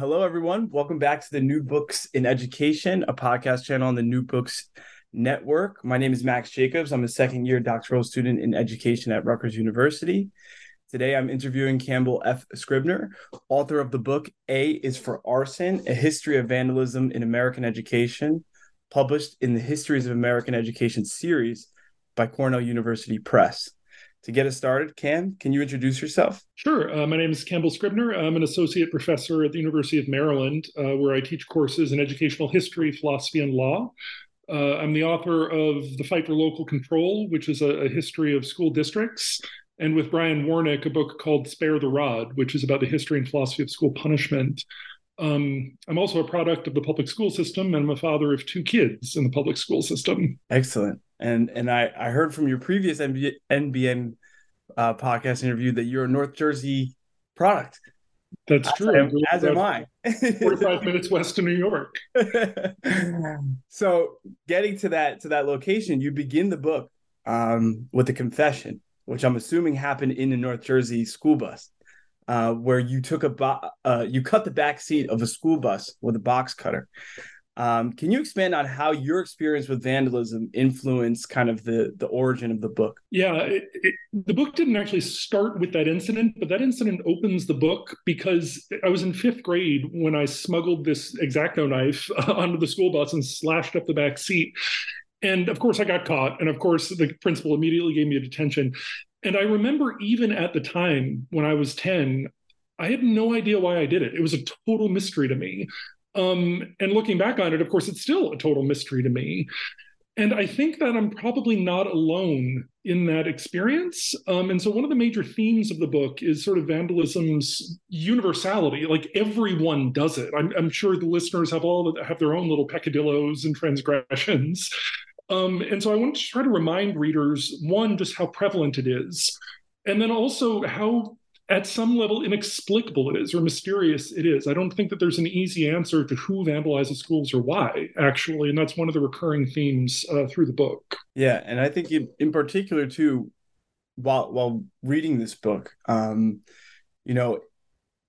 Hello, everyone. Welcome back to the New Books in Education, a podcast channel on the New Books Network. My name is Max Jacobs. I'm a second year doctoral student in education at Rutgers University. Today, I'm interviewing Campbell F. Scribner, author of the book A is for Arson A History of Vandalism in American Education, published in the Histories of American Education series by Cornell University Press to get us started, Cam, can you introduce yourself? Sure. Uh, my name is Campbell Scribner. I'm an associate professor at the University of Maryland, uh, where I teach courses in educational history, philosophy, and law. Uh, I'm the author of The Fight for Local Control, which is a, a, history of school districts, and with Bryan Warnick, a book called Spare the Rod, which is about the history and philosophy of school punishment. Um, I'm also a product of the public school system, and I'm a father of two kids in the public school system. Excellent. And and I I heard from your previous NBN uh, podcast interview that you're a North Jersey product. That's true. As, as am I. 45 minutes west of New York. so getting to that to that location, you begin the book um, with a confession, which I'm assuming happened in the North Jersey school bus, uh, where you took a bo- uh, you cut the back seat of a school bus with a box cutter. Um, can you expand on how your experience with vandalism influenced kind of the the origin of the book? Yeah, it, it, the book didn't actually start with that incident, but that incident opens the book because I was in fifth grade when I smuggled this exacto knife onto the school bus and slashed up the back seat. And of course, I got caught. And of course, the principal immediately gave me a detention. And I remember even at the time when I was 10, I had no idea why I did it. It was a total mystery to me. Um, and looking back on it, of course, it's still a total mystery to me. And I think that I'm probably not alone in that experience. Um, and so, one of the major themes of the book is sort of vandalism's universality. Like everyone does it. I'm, I'm sure the listeners have all have their own little peccadillos and transgressions. Um, and so, I want to try to remind readers one, just how prevalent it is, and then also how at some level inexplicable it is or mysterious it is. I don't think that there's an easy answer to who vandalizes schools or why, actually. And that's one of the recurring themes uh, through the book. Yeah. And I think in, in particular, too, while, while reading this book, um, you know,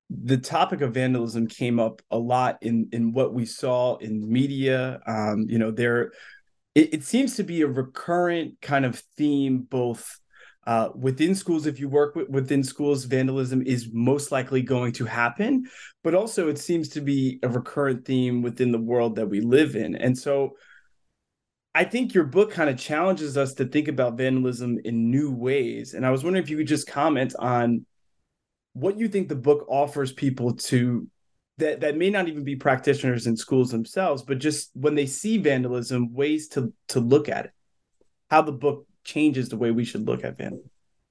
the topic of vandalism came up a lot in in what we saw in media. Um, you know, there it, it seems to be a recurrent kind of theme, both uh, within schools, if you work with, within schools, vandalism is most likely going to happen. But also, it seems to be a recurrent theme within the world that we live in. And so, I think your book kind of challenges us to think about vandalism in new ways. And I was wondering if you could just comment on what you think the book offers people to that that may not even be practitioners in schools themselves, but just when they see vandalism, ways to to look at it. How the book changes the way we should look at vandalism.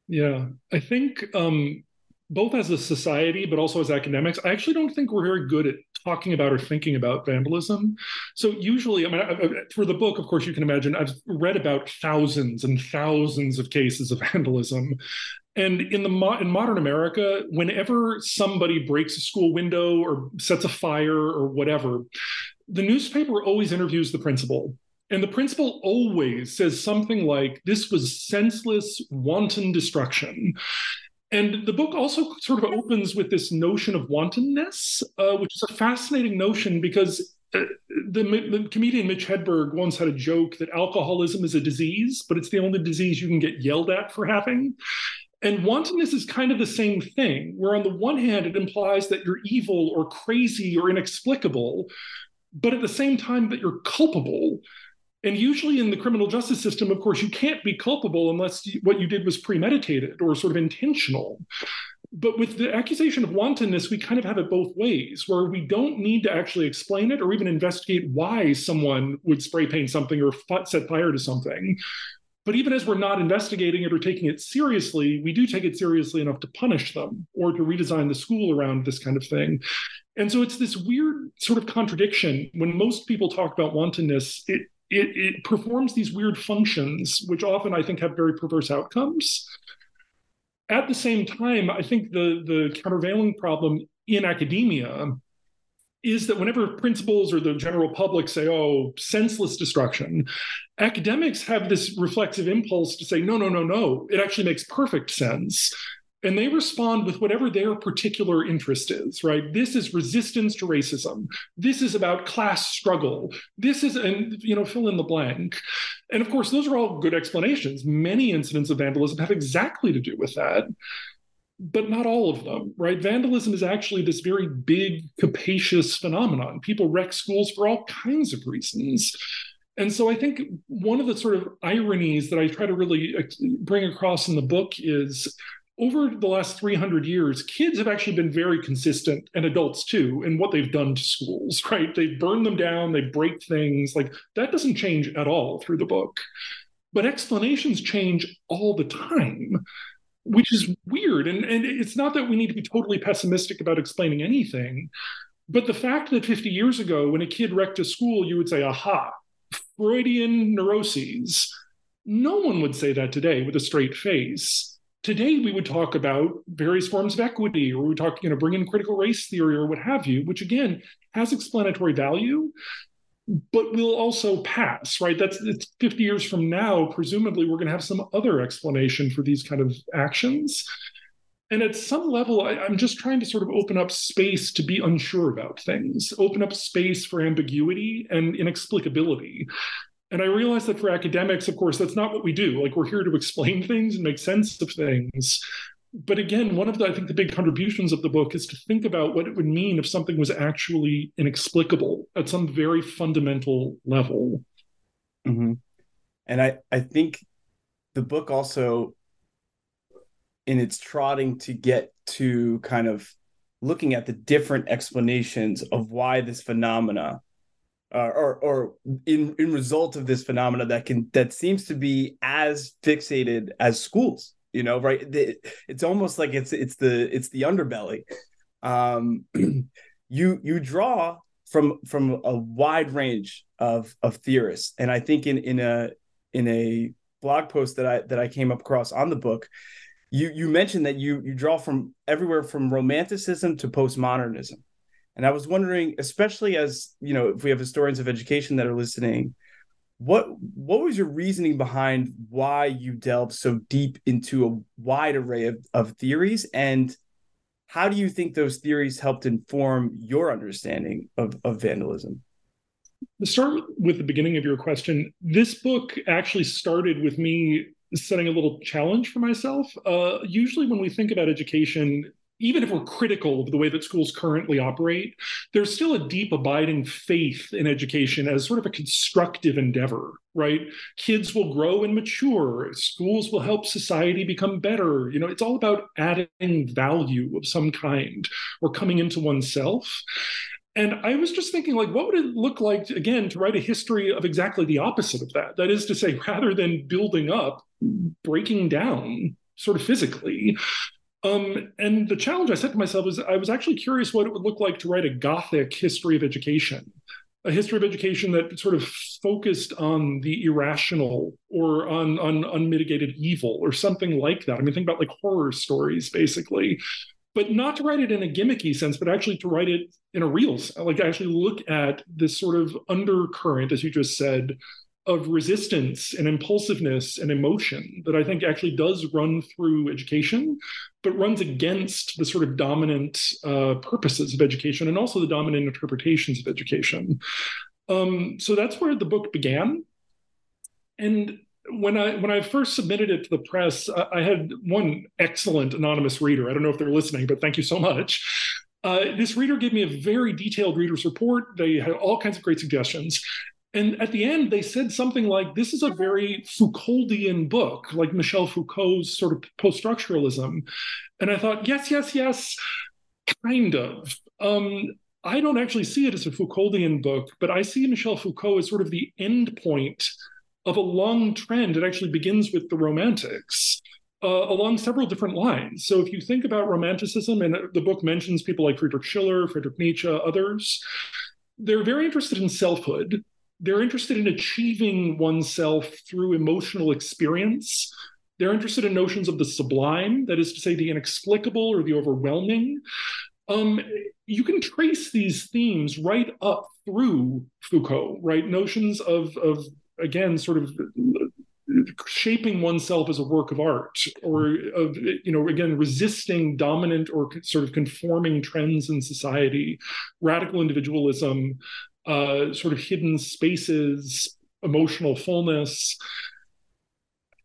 Yeah, I think um, both as a society, but also as academics, I actually don't think we're very good at talking about or thinking about vandalism. So usually, I mean, I, I, for the book, of course, you can imagine I've read about thousands and thousands of cases of vandalism. And in the mo- in modern America, whenever somebody breaks a school window or sets a fire or whatever, the newspaper always interviews the principal and the principal always says something like, This was senseless, wanton destruction. And the book also sort of opens with this notion of wantonness, uh, which is a fascinating notion because uh, the, the, comedian Mitch Hedberg once had a joke that alcoholism is a disease, but it's the only disease you can get yelled at for having. And wantonness is kind of the same thing, where on the one hand, it implies that you're evil or crazy or inexplicable, but at the same time that you're culpable. And usually in the criminal justice system, of course, you can't be culpable unless what you did was premeditated or sort of intentional. But with the accusation of wantonness, we kind of have it both ways, where we don't need to actually explain it or even investigate why someone would spray paint something or f- set fire to something. But even as we're not investigating it or taking it seriously, we do take it seriously enough to punish them or to redesign the school around this kind of thing. And so it's this weird sort of contradiction. When most people talk about wantonness, it, it, it performs these weird functions, which often I think have very perverse outcomes. At the same time, I think the, the countervailing problem in academia is that whenever principals or the general public say, oh, senseless destruction, academics have this reflexive impulse to say, no, no, no, no, it actually makes perfect sense. And they respond with whatever their particular interest is, right? This is resistance to racism. This is about class struggle. This is, and, you know, fill in the blank. And of course, those are all good explanations. Many incidents of vandalism have exactly to do with that but not all of them, right? Vandalism is actually this very big, capacious phenomenon. People wreck schools for all kinds of reasons. And so I think one of the sort of ironies that I try to really bring across in the book is over the last 300 years, kids have actually been very consistent, and adults too, in what they've done to schools, right? They burn them down, they break things. Like that doesn't change at all through the book. But explanations change all the time which is weird. And, and it's not that we need to be totally pessimistic about explaining anything, but the fact that 50 years ago, when a kid wrecked a school, you would say, aha, Freudian neuroses. No one would say that today with a straight face. Today, we would talk about various forms of equity, or we would talk, you know, bring in critical race theory or what have you, which again has explanatory value, but will also pass, right? That's it's 50 years from now. Presumably, we're going to have some other explanation for these kind of actions. And at some level, I, am just trying to sort of open up space to be unsure about things, open up space for ambiguity and inexplicability. And I realize that for academics, of course, that's not what we do. Like, we're here to explain things and make sense of things but again, one of the I think the big contributions of the book is to think about what it would mean if something was actually inexplicable at some very fundamental level. Mm-hmm. And I I think the book also, in its trotting to get to kind of looking at the different explanations of why this phenomena uh, or or in in result of this phenomena that can that seems to be as fixated as schools you know right? It's almost like it's it's the it's the underbelly. Um you you draw from from a wide range of of theorists. And i think in in a in a blog post that i that i came across on the book you you mentioned that you you draw from everywhere from romanticism to postmodernism and i was wondering especially as you know if we have historians of education that are listening what what was your reasoning behind why you delved so deep into a wide array of, of theories? And how do you think those theories helped inform your understanding of, of vandalism? Start with the beginning of your question this book actually started with me setting a little challenge for myself. Uh, usually when we think about education even if we're critical of the way that schools currently operate, there's still a deep abiding faith in education as sort of a constructive endeavor, right? Kids will grow and mature, schools will help society become better. You know, it's all about adding value of some kind or coming into oneself. And I was just thinking, like, what would it look like, again, to write a history of exactly the opposite of that? That is to say, rather than building up, breaking down sort of physically. Um, and the challenge I set to myself is I was actually curious what it would look like to write a Gothic history of education, a history of education that sort of focused on the irrational or on, on unmitigated evil or something like that. I mean, think about like horror stories, basically, but not to write it in a gimmicky sense, but actually to write it in a real, sense, like actually look at this sort of undercurrent, as you just said, of resistance and impulsiveness and emotion that I think actually does run through education, but runs against the sort of dominant uh, purposes of education and also the dominant interpretations of education. Um, so that's where the book began. And when I when I first submitted it to the press, I, I had one excellent anonymous reader. I don't know if they're listening, but thank you so much Uh, this reader gave me a very detailed reader's report. They had all kinds of great suggestions. And at the end, they said something like, This is a very Foucauldian book, like Michel Foucault's sort of post structuralism. And I thought, Yes, yes, yes, kind of. Um, I don't actually see it as a Foucauldian book, but I see Michel Foucault as sort of the end point of a long trend. It actually begins with the Romantics. Uh, along several different lines. So, if you think about Romanticism, and the book mentions people like Friedrich Schiller, Friedrich Nietzsche, others, they're very interested in selfhood they're interested in achieving oneself through emotional experience. They're interested in notions of the sublime, that is to say, the inexplicable or the overwhelming. Um, you can trace these themes right up through Foucault, right? Notions of, of again, sort of shaping oneself as a work of art or of you know again resisting dominant or sort of conforming trends in society radical individualism uh, sort of hidden spaces, emotional fullness.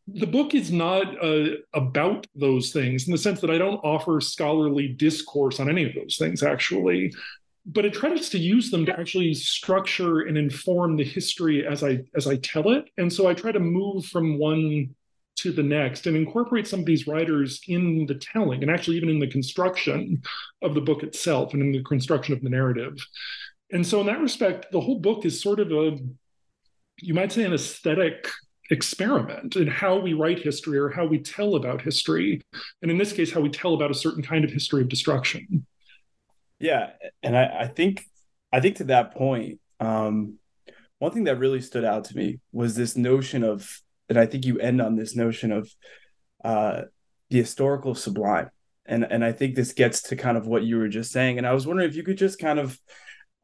The book is not uh, about those things in the sense that I don't offer scholarly discourse on any of those things, actually, but it tries to use them to actually structure and inform the history as I as I tell it. And so I try to move from one to the next and incorporate some of these writers in the telling and actually even in the construction of the book itself and in the construction of the narrative. And so, in that respect, the whole book is sort of a, you might say, an aesthetic experiment in how we write history or how we tell about history. And in this case, how we tell about a certain kind of history of destruction. Yeah. And I, I think, I think to that point, um, one thing that really stood out to me was this notion of, and I think you end on this notion of uh, the historical sublime. And, and I think this gets to kind of what you were just saying. And I was wondering if you could just kind of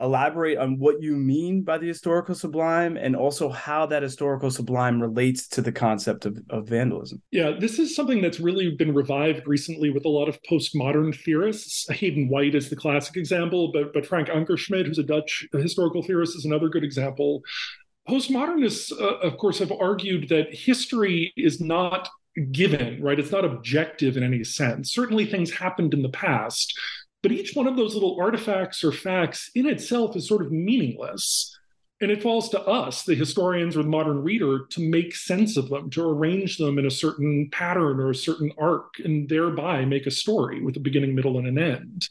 elaborate on what you mean by the historical sublime and also how that historical sublime relates to the concept of, of vandalism. Yeah, this is something that's really been revived recently with a lot of postmodern theorists. Hayden White is the classic example, but, but Frank Ankersmit, who's a Dutch historical theorist, is another good example. Postmodernists, uh, of course, have argued that history is not given, right? It's not objective in any sense. Certainly things happened in the past, but each one of those little artifacts or facts in itself is sort of meaningless. And it falls to us, the historians or the modern reader, to make sense of them, to arrange them in a certain pattern or a certain arc, and thereby make a story with a beginning, middle, and an end.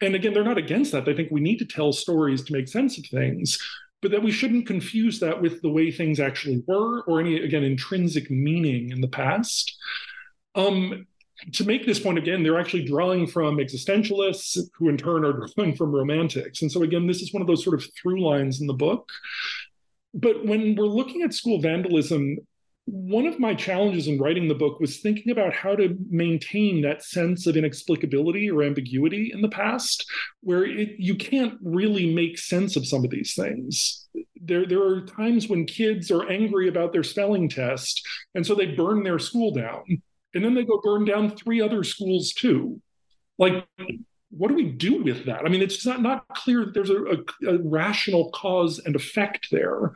And again, they're not against that. They think we need to tell stories to make sense of things, but that we shouldn't confuse that with the way things actually were or any, again, intrinsic meaning in the past. Um, to make this point again, they're actually drawing from existentialists who in turn are drawing from romantics. And so again, this is one of those sort of through lines in the book. But when we're looking at school vandalism, one of my challenges in writing the book was thinking about how to maintain that sense of inexplicability or ambiguity in the past, where it, you can't really make sense of some of these things. There, there are times when kids are angry about their spelling test, and so they burn their school down and then they go burn down three other schools too. Like, what do we do with that? I mean, it's not not clear that there's a, a, a rational cause and effect there.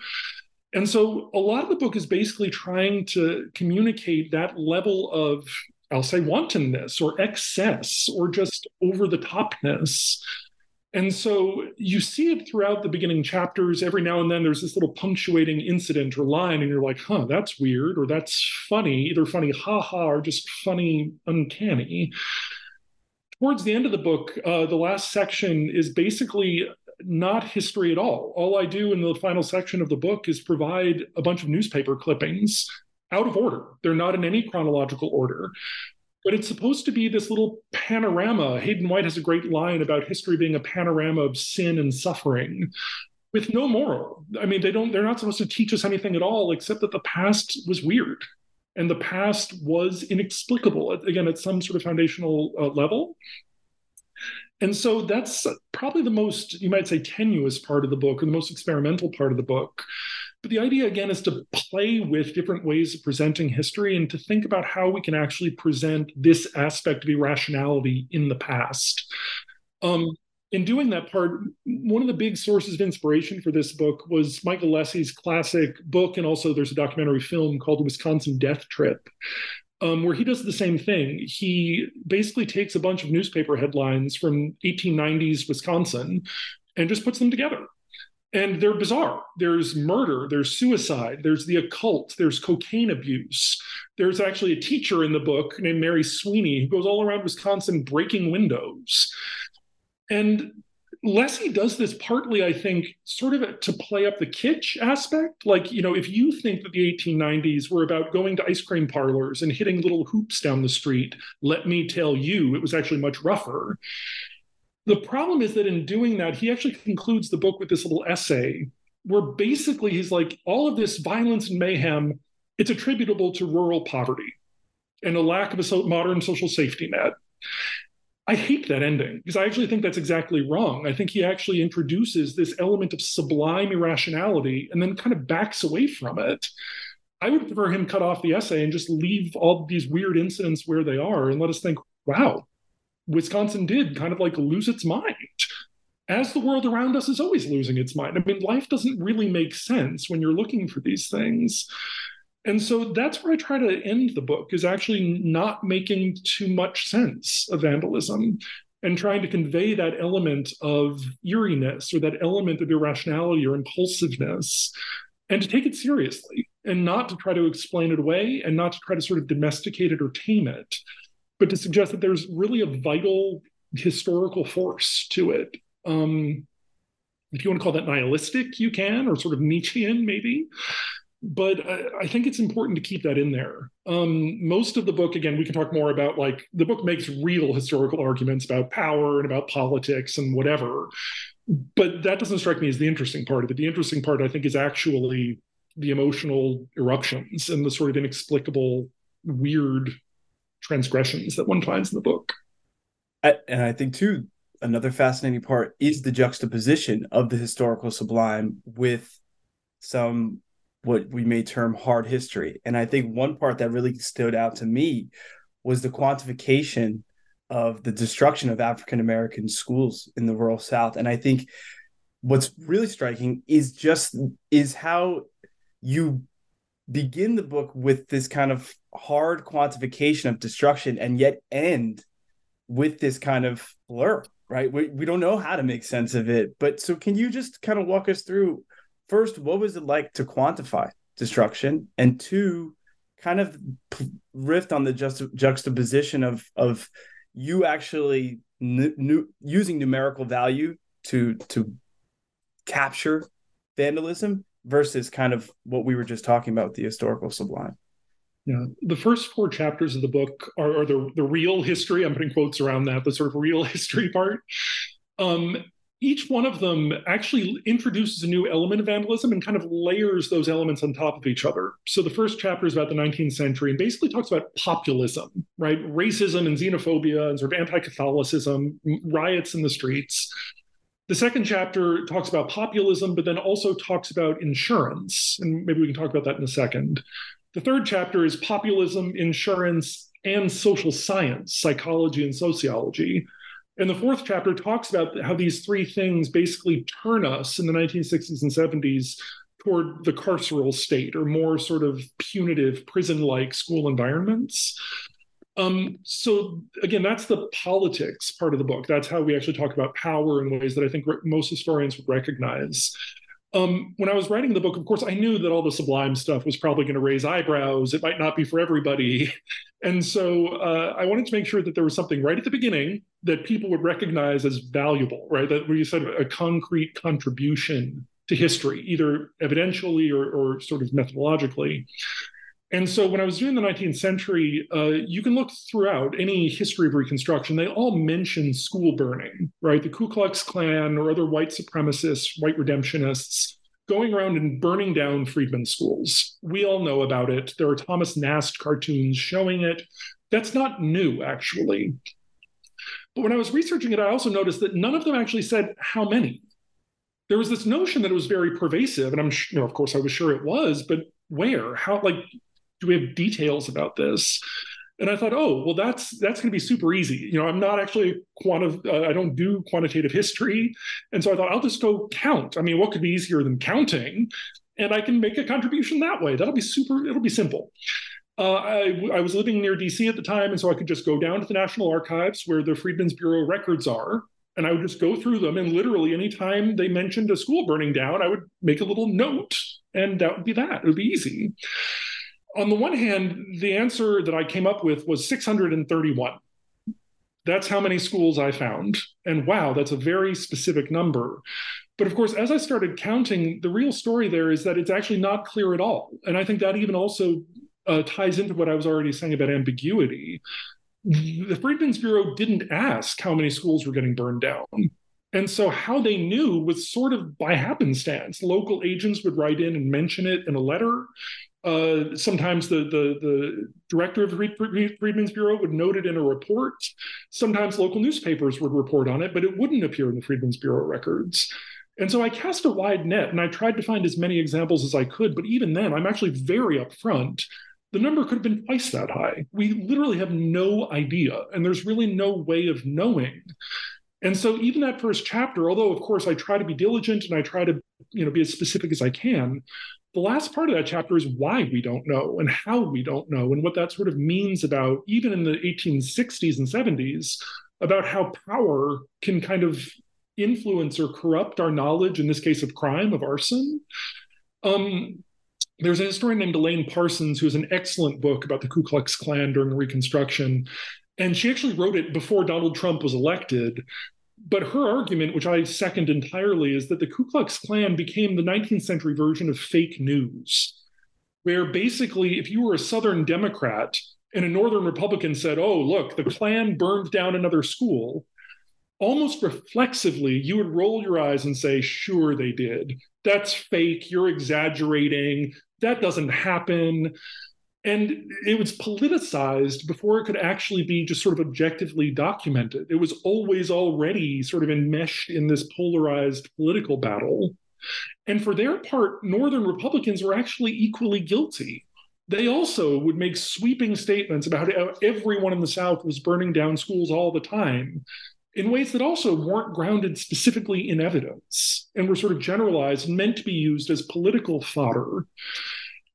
And so a lot of the book is basically trying to communicate that level of, I'll say, wantonness or excess or just over the topness and so you see it throughout the beginning chapters. Every now and then there's this little punctuating incident or line, and you're like, huh, that's weird, or that's funny, either funny, haha, or just funny, uncanny. Towards the end of the book, uh, the last section is basically not history at all. All I do in the final section of the book is provide a bunch of newspaper clippings out of order. They're not in any chronological order but it's supposed to be this little panorama. Hayden White has a great line about history being a panorama of sin and suffering with no moral. I mean, they don't they're not supposed to teach us anything at all except that the past was weird and the past was inexplicable again at some sort of foundational uh, level. And so that's probably the most you might say tenuous part of the book or the most experimental part of the book but the idea, again, is to play with different ways of presenting history and to think about how we can actually present this aspect of irrationality in the past. Um, in doing that part, one of the big sources of inspiration for this book was Michael Lesy's classic book, and also there's a documentary film called Wisconsin Death Trip. um, where he does the same thing. He basically takes a bunch of newspaper headlines from 1890s Wisconsin and just puts them together. And they're bizarre. There's murder, there's suicide, there's the occult, there's cocaine abuse. There's actually a teacher in the book named Mary Sweeney who goes all around Wisconsin breaking windows. And Lesy does this partly, I think, sort of to play up the kitsch aspect. Like, you know, if you think that the 1890s were about going to ice cream parlors and hitting little hoops down the street, let me tell you, it was actually much rougher. The problem is that in doing that, he actually concludes the book with this little essay where basically he's like, all of this violence and mayhem, it's attributable to rural poverty and a lack of a modern social safety net. I hate that ending because I actually think that's exactly wrong. I think he actually introduces this element of sublime irrationality and then kind of backs away from it. I would prefer him cut off the essay and just leave all these weird incidents where they are and let us think, wow, Wisconsin did kind of like lose its mind. As the world around us is always losing its mind. I mean, life doesn't really make sense when you're looking for these things. And so that's where I try to end the book is actually not making too much sense of vandalism and trying to convey that element of eeriness or that element of irrationality or impulsiveness and to take it seriously and not to try to explain it away and not to try to sort of domesticate it or tame it, but to suggest that there's really a vital historical force to it. Um, if you want to call that nihilistic, you can, or sort of Nietzschean, maybe but I, I, think it's important to keep that in there. Um, most of the book, again, we can talk more about like the book makes real historical arguments about power and about politics and whatever. But that doesn't strike me as the interesting part of it. The interesting part, I think, is actually the emotional eruptions and the sort of inexplicable, weird transgressions that one finds in the book. And I think, too, another fascinating part is the juxtaposition of the historical sublime with some what we may term hard history. And I think one part that really stood out to me was the quantification of the destruction of African American schools in the rural South. And I think what's really striking is just is how you begin the book with this kind of hard quantification of destruction and yet end with this kind of blur right we, we don't know how to make sense of it but so can you just kind of walk us through first, what was it like to quantify destruction? And two, kind of rift on the just, juxtaposition of of you actually n- using numerical value to to capture vandalism versus kind of what we were just talking about the historical sublime. Yeah, the first four chapters of the book are, are the the real history. I'm putting quotes around that, the sort of real history part. Um, each one of them actually introduces a new element of vandalism and kind of layers those elements on top of each other. So the first chapter is about the 19th century and basically talks about populism, right? Racism and xenophobia and sort of anti Catholicism, riots in the streets. The second chapter talks about populism, but then also talks about insurance. And maybe we can talk about that in a second. The third chapter is populism, insurance, and social science, psychology and sociology. And the fourth chapter talks about how these three things basically turn us in the 1960s and 70s toward the carceral state or more sort of punitive prison like school environments. Um, so again, that's the politics part of the book. That's how we actually talk about power in ways that I think most historians would recognize um, when I was writing the book, of course, I knew that all the sublime stuff was probably going to raise eyebrows. It might not be for everybody. And so uh, I wanted to make sure that there was something right at the beginning that people would recognize as valuable, right? That you said a concrete contribution to history, either evidentially or, or sort of methodologically. And so when I was doing the 19th century, uh, you can look throughout any history of Reconstruction, they all mention school burning, right? The Ku Klux Klan or other white supremacists, white redemptionists going around and burning down freedmen's schools. We all know about it. There are Thomas Nast cartoons showing it. That's not new, actually. But when I was researching it, I also noticed that none of them actually said how many. There was this notion that it was very pervasive, and I'm, you know, of course, I was sure it was, but where? How? Like, do we have details about this? And I thought, oh, well, that's that's going to be super easy. You know, I'm not actually quanti- uh, I don't do quantitative history, and so I thought I'll just go count. I mean, what could be easier than counting? And I can make a contribution that way. That'll be super. It'll be simple. Uh, I, I was living near DC at the time, and so I could just go down to the National Archives where the Freedmen's Bureau records are, and I would just go through them. And literally, anytime they mentioned a school burning down, I would make a little note, and that would be that. It would be easy. On the one hand, the answer that I came up with was 631. That's how many schools I found. And wow, that's a very specific number. But of course, as I started counting, the real story there is that it's actually not clear at all. And I think that even also uh, ties into what I was already saying about ambiguity. The Freedmen's Bureau didn't ask how many schools were getting burned down. And so, how they knew was sort of by happenstance. Local agents would write in and mention it in a letter. Uh, sometimes the, the, the director of the Freedmen's Bureau would note it in a report. Sometimes local newspapers would report on it, but it wouldn't appear in the Freedmen's Bureau records. And so I cast a wide net and I tried to find as many examples as I could. But even then, I'm actually very upfront the number could have been twice that high. We literally have no idea, and there's really no way of knowing. And so even that first chapter, although of course I try to be diligent and I try to, you know, be as specific as I can, the last part of that chapter is why we don't know and how we don't know and what that sort of means about even in the 1860s and 70s about how power can kind of influence or corrupt our knowledge in this case of crime of arson um, there's a historian named Elaine Parsons who has an excellent book about the Ku Klux Klan during Reconstruction. And she actually wrote it before Donald Trump was elected. But her argument, which I second entirely, is that the Ku Klux Klan became the 19th century version of fake news, where basically, if you were a Southern Democrat and a Northern Republican said, oh, look, the Klan burned down another school, almost reflexively, you would roll your eyes and say, sure, they did. That's fake. You're exaggerating. That doesn't happen. And it was politicized before it could actually be just sort of objectively documented. It was always already sort of enmeshed in this polarized political battle. And for their part, Northern Republicans were actually equally guilty. They also would make sweeping statements about how everyone in the South was burning down schools all the time in ways that also weren't grounded specifically in evidence and were sort of generalized meant to be used as political fodder.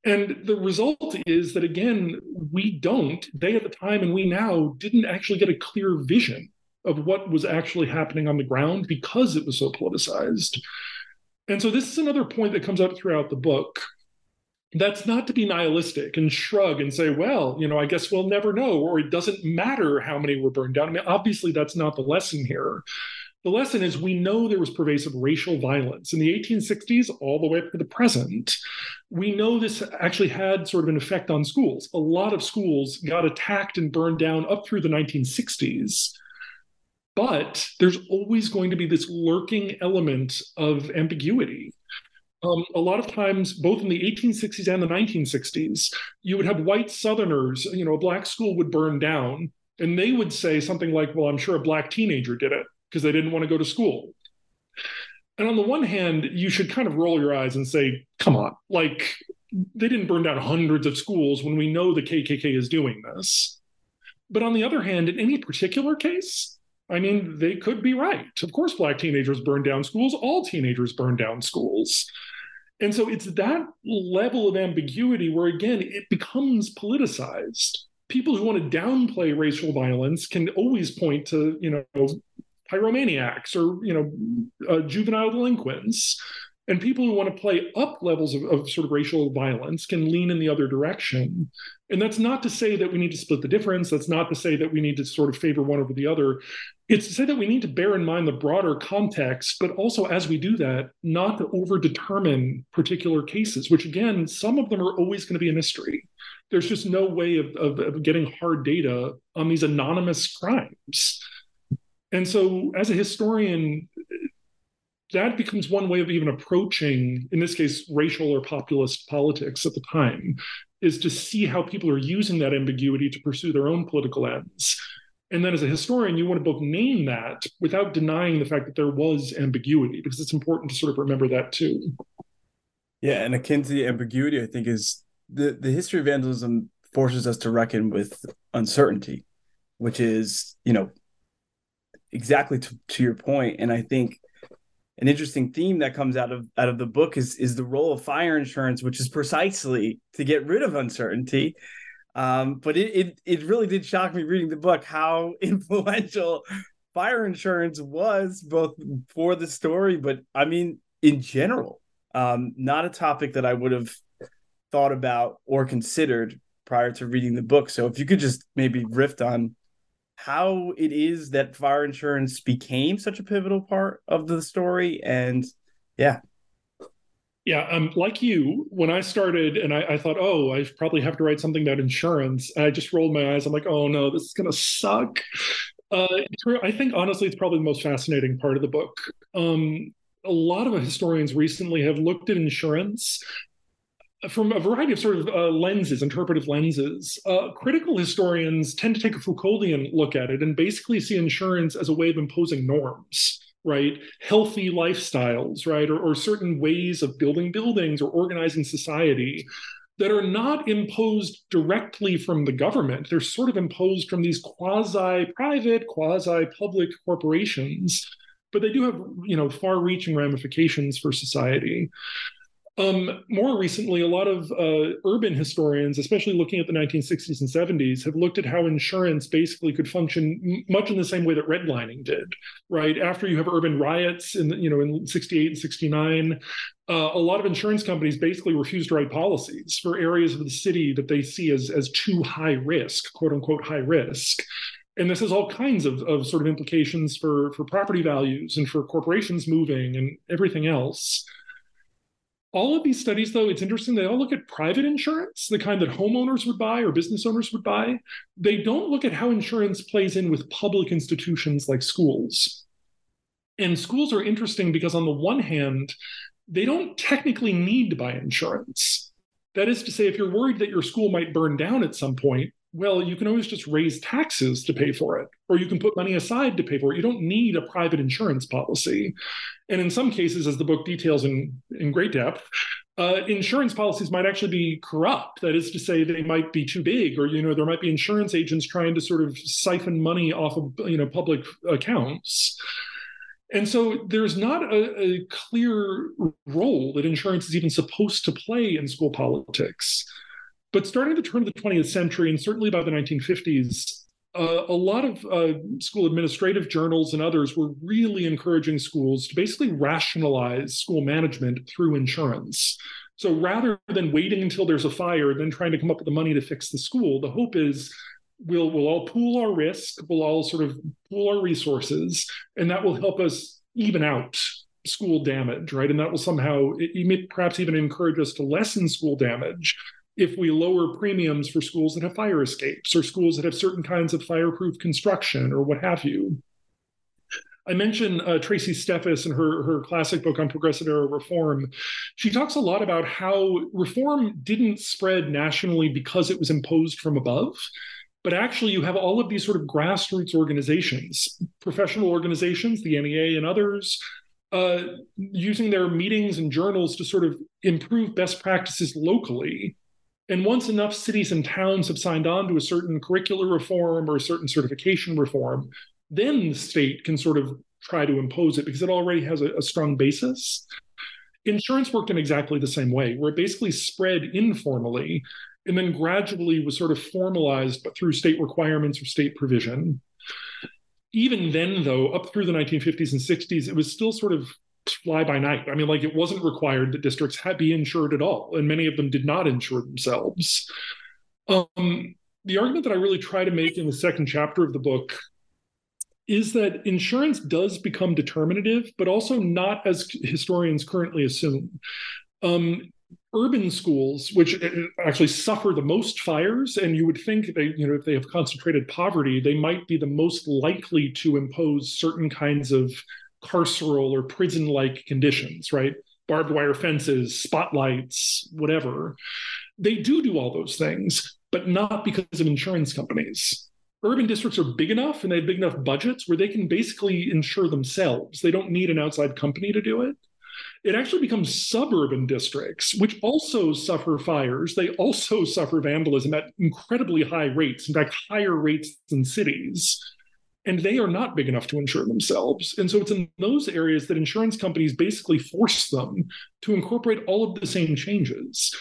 And the result is that, again, we don't, they at the time and we now didn't actually get a clear vision of what was actually happening on the ground because it was so politicized. And so, this is another point that comes up throughout the book that's not to be nihilistic and shrug and say, well, you know, I guess we'll never know, or it doesn't matter how many were burned down. I mean, obviously, that's not the lesson here. The lesson is we know there was pervasive racial violence in the 1860s all the way up to the present. We know this actually had sort of an effect on schools. A lot of schools got attacked and burned down up through the 1960s. But there's always going to be this lurking element of ambiguity um, a lot of times, both in the 1860s and the 1960s, you would have white Southerners, you know, a black school would burn down, and they would say something like, Well, I'm sure a black teenager did it because they didn't want to go to school. And on the one hand, you should kind of roll your eyes and say, Come on, like they didn't burn down hundreds of schools when we know the KKK is doing this. But on the other hand, in any particular case, I mean, they could be right. Of course, black teenagers burn down schools. All teenagers burn down schools. And so it's that level of ambiguity where, again, it becomes politicized. People who want to downplay racial violence can always point to, you know, pyromaniacs or, you know, uh, juvenile delinquents. And people who want to play up levels of, of, sort of racial violence can lean in the other direction. And that's not to say that we need to split the difference. That's not to say that we need to sort of favor one over the other. It's to say that we need to bear in mind the broader context, but also as we do that, not to overdetermine particular cases, which again, some of them are always going to be a mystery. There's just no way of, of, of getting hard data on these anonymous crimes. And so, as a historian, that becomes one way of even approaching, in this case, racial or populist politics at the time, is to see how people are using that ambiguity to pursue their own political ends. And then as a historian, you want to both name that without denying the fact that there was ambiguity, because it's important to sort of remember that too. Yeah, and akin to the ambiguity, I think is the, the history of vandalism forces us to reckon with uncertainty, which is, you know, exactly to, to your. And I think an interesting theme that comes out of out of the book is is the role of fire insurance, which is precisely to get rid of uncertainty. Um, but it, it it really did shock me reading the book how influential fire insurance was both for the story, but I mean in general. Um, not a topic that I would have thought about or considered prior to reading the book. So if you could just maybe riff on how it is that fire insurance became such a pivotal part of the story and yeah yeah, um, like you, when I started and I, I, thought, oh, I probably have to write something about insurance, and I just rolled my eyes. I'm like, oh no, this is gonna suck. Uh, I think honestly, it's probably the most fascinating part of the book. Um, a lot of historians recently have looked at insurance from a variety of sort of uh, lenses, interpretive lenses. Uh, critical historians tend to take a Foucauldian look at it and basically see insurance as a way of imposing norms right? Healthy lifestyles right? Or, or certain ways of building buildings or organizing society that are not imposed directly from the government. They're sort of imposed from these quasi private quasi public corporations but they do have you know far reaching ramifications for society um, more recently, a lot of uh, urban historians, especially looking at the 1960s and 70s, have looked at how insurance basically could function m- much in the same way that redlining did. Right after you have urban riots in you know in 68 and 69, uh, a lot of insurance companies basically refuse to write policies for areas of the city that they see as as too high risk, quote unquote high risk and this has all kinds of, of sort of implications for for property values and for corporations moving and everything else all of these studies, though, it's interesting. They all look at private insurance, the kind that homeowners would buy or business owners would buy. They don't look at how insurance plays in with public institutions like schools. And schools are interesting because, on the one hand, they don't technically need to buy insurance. That is to say, if you're worried that your school might burn down at some point, well, you can always just raise taxes to pay for it, or you can put money aside to pay for it. You don't need a private insurance policy. And in some cases, as the book details in, in great depth, uh, insurance policies might actually be corrupt. That is to say, they might be too big, or you know, there might be insurance agents trying to sort of siphon money off of you know public accounts. And so there's not a, a clear role that insurance is even supposed to play in school politics. But starting at the turn of the 20th century, and certainly by the 1950s, uh, a lot of uh, school administrative journals and others were really encouraging schools to basically rationalize school management through insurance. So rather than waiting until there's a fire, then trying to come up with the money to fix the school, the hope is we'll we'll all pool our risk, we'll all sort of pool our resources, and that will help us even out school damage, right? And that will somehow it, it perhaps even encourage us to lessen school damage if we lower premiums for schools that have fire escapes or schools that have certain kinds of fireproof construction or what have you. I mentioned uh, Tracy Steffes in her, her classic book on progressive era reform. She talks a lot about how reform didn't spread nationally because it was imposed from above, but actually you have all of these sort of grassroots organizations, professional organizations, the NEA and others, uh, using their meetings and journals to sort of improve best practices locally and once enough cities and towns have signed on to a certain curricular reform or a certain certification reform, then the state can sort of try to impose it because it already has a, a strong basis. Insurance worked in exactly the same way, where it basically spread informally and then gradually was sort of formalized but through state requirements or state provision. Even then, though, up through the 1950s and 60s, it was still sort of fly by night. I mean, like it wasn't required that districts had be insured at all, and many of them did not insure themselves. Um, the argument that I really try to make in the second chapter of the book is that insurance does become determinative, but also not as historians currently assume. Um, urban schools, which uh, actually suffer the most fires, and you would think they, you know, if they have concentrated poverty, they might be the most likely to impose certain kinds of carceral or prison like conditions, right? Barbed wire fences, spotlights, whatever. They do do all those things, but not because of insurance companies. Urban districts are big enough and they have big enough budgets where they can basically insure themselves. They don't need an outside company to do it. It actually becomes suburban districts, which also suffer fires. They also suffer vandalism at incredibly high rates, in fact, higher rates than cities and they are not big enough to insure themselves. And so it's in those areas that insurance companies basically force them to incorporate all of the same changes.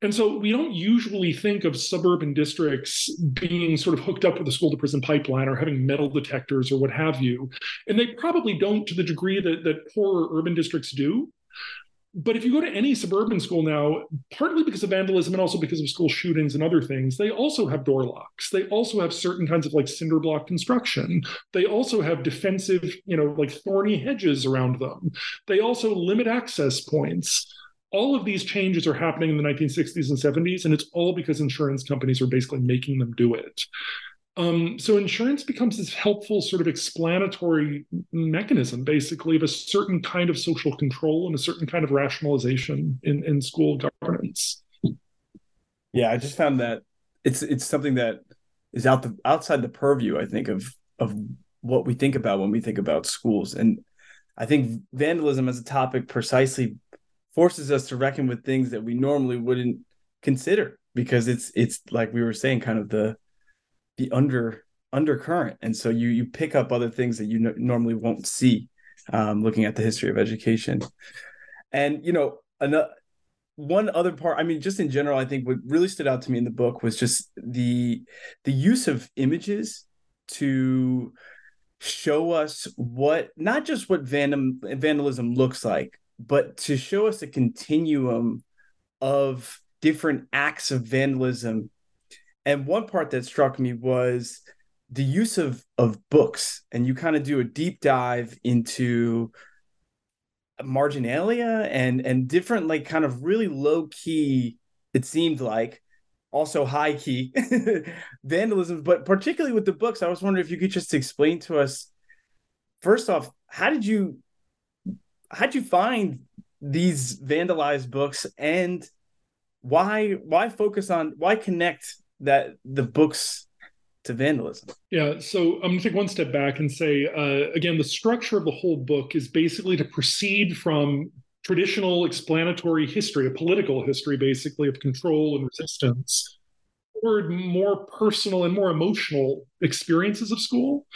And so we don't usually think of suburban districts being sort of hooked up with the school to prison pipeline or having metal detectors or what have you. And they probably don't to the degree that, that poorer urban districts do. But if you go to any suburban school now, partly because of vandalism and also because of school shootings and other things, they also have door locks. They also have certain kinds of like cinder block construction. They also have defensive, you know, like thorny hedges around them. They also limit access points all of these changes are happening in the 1960s and 70s, and it's all because insurance companies are basically making them do it. Um, so insurance becomes this helpful sort of explanatory mechanism, basically, of a certain kind of social control and a certain kind of rationalization in, in school governance. Yeah, I just found that it's it's something that is out the outside the purview, I think, of of what we think about when we think about schools. And I think vandalism as a topic precisely forces us to reckon with things that we normally wouldn't consider because it's it's like we were saying kind of the the under undercurrent and so you you pick up other things that you normally won't see um, looking at the history of education and you know another one other part i mean just in general i think what really stood out to me in the book was just the the use of images to show us what not just what vandal, vandalism looks like but to show us a continuum of different acts of vandalism. And one part that struck me was the use of of books, and you kind of do a deep dive into marginalia and and different like kind of really low key it seemed like also high key vandalism but particularly with the books i was wondering if you could just explain to us first off how did you how'd you find these vandalized books and why why focus on why connect that the books to vandalism. Yeah so i'm going to take one step back and say uh, again the structure of the whole book is basically to proceed from traditional explanatory history a political history basically of control and resistance toward more personal and more emotional experiences of school.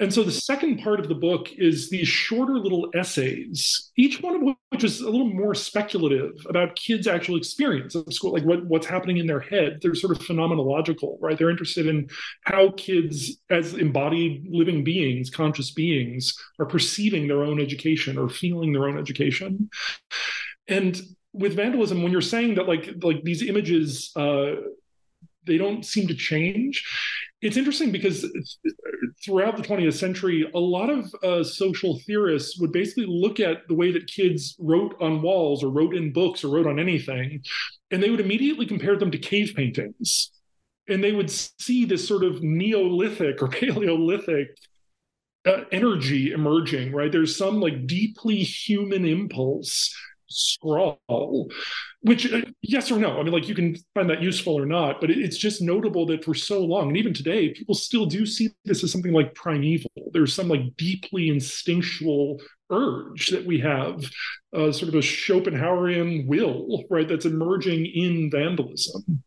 And so the second part of the book is these shorter little essays, each one of which is a little more speculative about kids' actual experience of school, like what, what's happening in their head. They're sort of phenomenological, right? They're interested in how kids, as embodied living beings, conscious beings, are perceiving their own education or feeling their own education. And with vandalism, when you're saying that like like these images uh, they don't seem to change. It's interesting because throughout the 20th century, a lot of uh, social theorists would basically look at the way that kids wrote on walls or wrote in books or wrote on anything, and they would immediately compare them to cave paintings. And they would see this sort of Neolithic or Paleolithic uh, energy emerging, right? There's some like deeply human impulse scrawl which uh, yes or no? I mean like you can find that useful or not but it's just notable that for so long and even today people still do see this as something like primeval. There's some like deeply instinctual urge that we have uh, sort of a schopenhauerian will right that's emerging in vandalism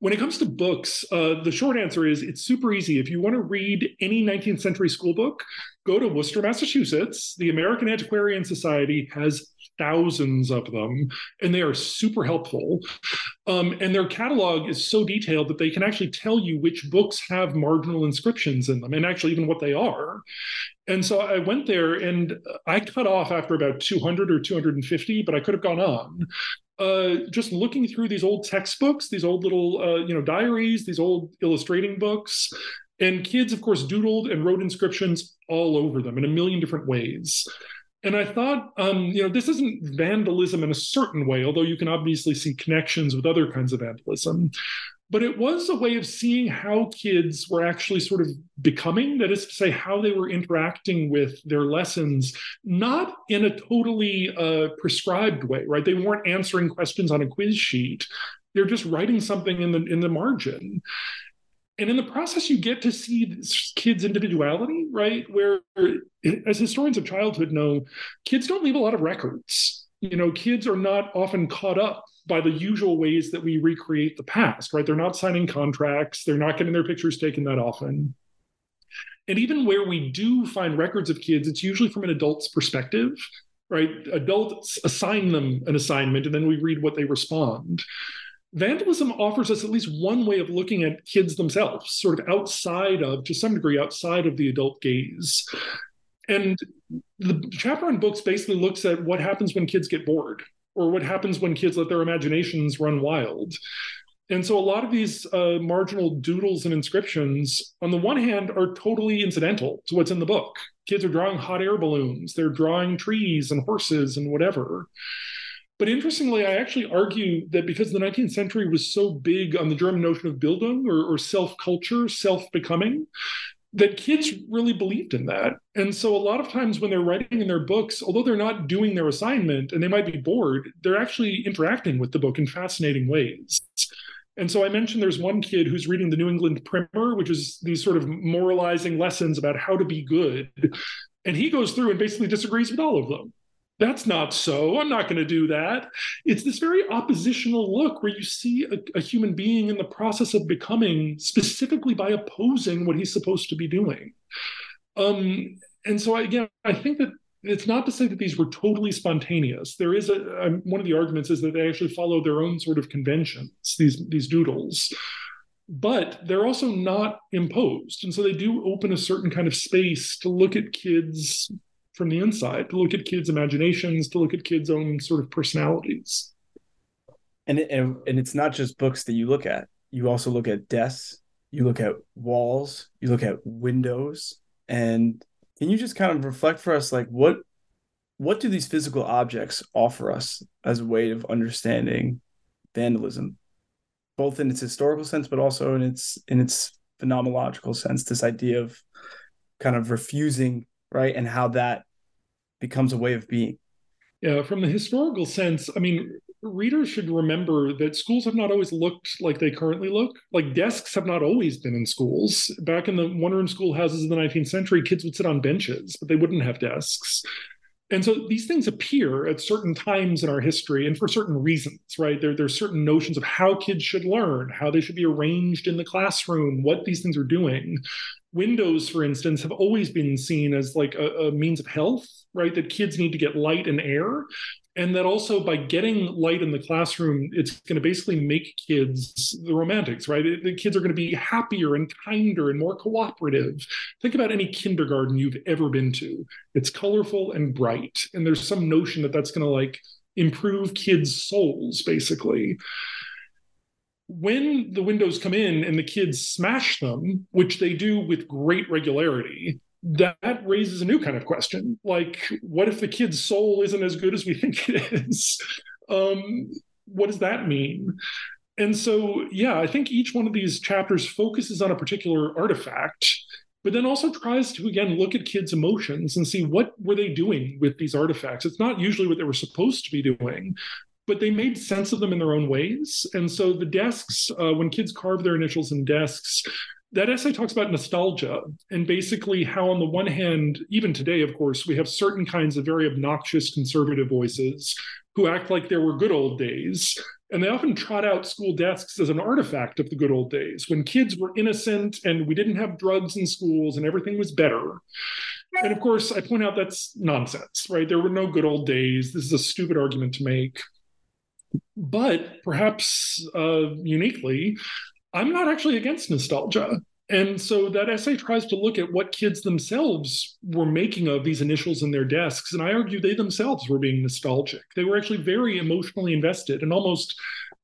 when it comes to books, uh, the short answer is it's super easy. If you want to read any 19th century school book, go to Worcester, Massachusetts. The American Antiquarian Society has thousands of them, and they are super helpful. Um, and their catalog is so detailed that they can actually tell you which books have marginal inscriptions in them, and actually even what they are. And so I went there and I cut off after about 200 or 250, but I could have gone on. Uh, just looking through these old textbooks, these old little, uh, you know, diaries, these old illustrating books, and kids, of course, doodled and wrote inscriptions all over them in a million different ways. And I thought, um, you know, this isn't vandalism in a certain way, although you can obviously see connections with other kinds of vandalism. But it was a way of seeing how kids were actually sort of becoming, that is to say, how they were interacting with their lessons, not in a totally uh, prescribed way, right? They weren't answering questions on a quiz sheet. They're just writing something in the in the margin and in the process you get to see kids individuality right where as historians of childhood know kids don't leave a lot of records you know kids are not often caught up by the usual ways that we recreate the past right they're not signing contracts they're not getting their pictures taken that often and even where we do find records of kids it's usually from an adult's perspective right? Adults assign them an assignment and then we read what they respond. Vandalism offers us at least one way of looking at kids themselves, sort of outside of, to some degree, outside of the adult gaze. And the chapter on books basically looks at what happens when kids get bored or what happens when kids let their imaginations run wild. And so a lot of these uh, marginal doodles and inscriptions, on the one hand, are totally incidental to what's in the book. Kids are drawing hot air balloons, they're drawing trees and horses and whatever. But interestingly, I actually argue that because the 19th century was so big on the German notion of Bildung or, or self culture, self becoming, that kids really believed in that. And so a lot of times when they're writing in their books, although they're not doing their assignment and they might be bored, they're actually interacting with the book in fascinating ways. And so I mentioned there's one kid who's reading the New England Primer, which is these sort of moralizing lessons about how to be good. And he goes through and basically disagrees with all of them. That's not so. I'm not going to do that. It's this very oppositional look where you see a, a, human being in the process of becoming specifically by opposing what he's supposed to be doing. Um, and so, again, I think that it's not to say that these were totally spontaneous. There is a um, one of the arguments is that they actually follow their own sort of conventions. These these doodles, but they're also not imposed, and so they do open a certain kind of space to look at kids from the inside, to look at kids' imaginations, to look at kids' own sort of personalities. And and, and it's not just books that you look at. You also look at desks. You look at walls. You look at windows. And can you just kind of reflect for us, like what what do these physical objects offer us as a way of understanding vandalism, both in its historical sense, but also in its in its phenomenological sense? This idea of kind of refusing, right, and how that becomes a way of being. Yeah, from the historical sense, I mean, readers should remember that schools have not always looked like they currently look. Like desks have not always been in schools. Back in the one room schoolhouses of the 19th century, kids would sit on benches, but they wouldn't have desks. And so these things appear at certain times in our history and for certain reasons, right? There, there's certain notions of how kids should learn, how they should be arranged in the classroom, what these things are doing. Windows, for instance, have always been seen as like a, a means of health, right? That kids need to get light and air and that also by getting light in the classroom it's going to basically make kids the romantics right? The kids are going to be happier and kinder and more cooperative. Think about any kindergarten you've ever been to. It's colorful and bright and there's some notion that that's going to like improve kids souls basically when the windows come in and the kids smash them which they do with great regularity that raises a new kind of question. Like what if the kid's soul isn't as good as we think it is? Um, what does that mean? And so yeah i think each one of these chapters focuses on a particular artifact but then also tries to again look at kids emotions and see what were they doing with these artifacts. It's not usually what they were supposed to be doing but they made sense of them in their own ways and so the desks uh, when kids carve their initials in desks that essay talks about nostalgia and basically how, on the one hand, even today, of course, we have certain kinds of very obnoxious conservative voices who act like there were good old days. And they often trot out school desks as an artifact of the good old days when kids were innocent and we didn't have drugs in schools and everything was better. And of course, I point out that's nonsense, right? There were no good old days. This is a stupid argument to make. But perhaps uh, uniquely, I'm not actually against nostalgia. And so that essay tries to look at what kids themselves were making of these initials in their desks. And I argue they themselves were being nostalgic. They were actually very emotionally invested and almost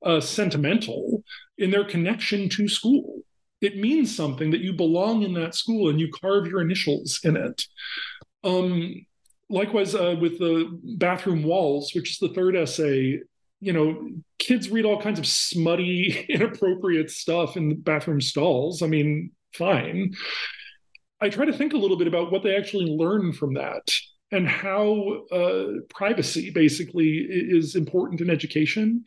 uh, sentimental in their connection to school. It means something that you belong in that school and you carve your initials in it. Um, likewise, uh, with the bathroom walls, which is the third essay, you know, kids read all kinds of smutty, inappropriate stuff in the bathroom stalls. I mean, fine. I try to think a little bit about what they actually learn from that and how uh, privacy basically is important in education.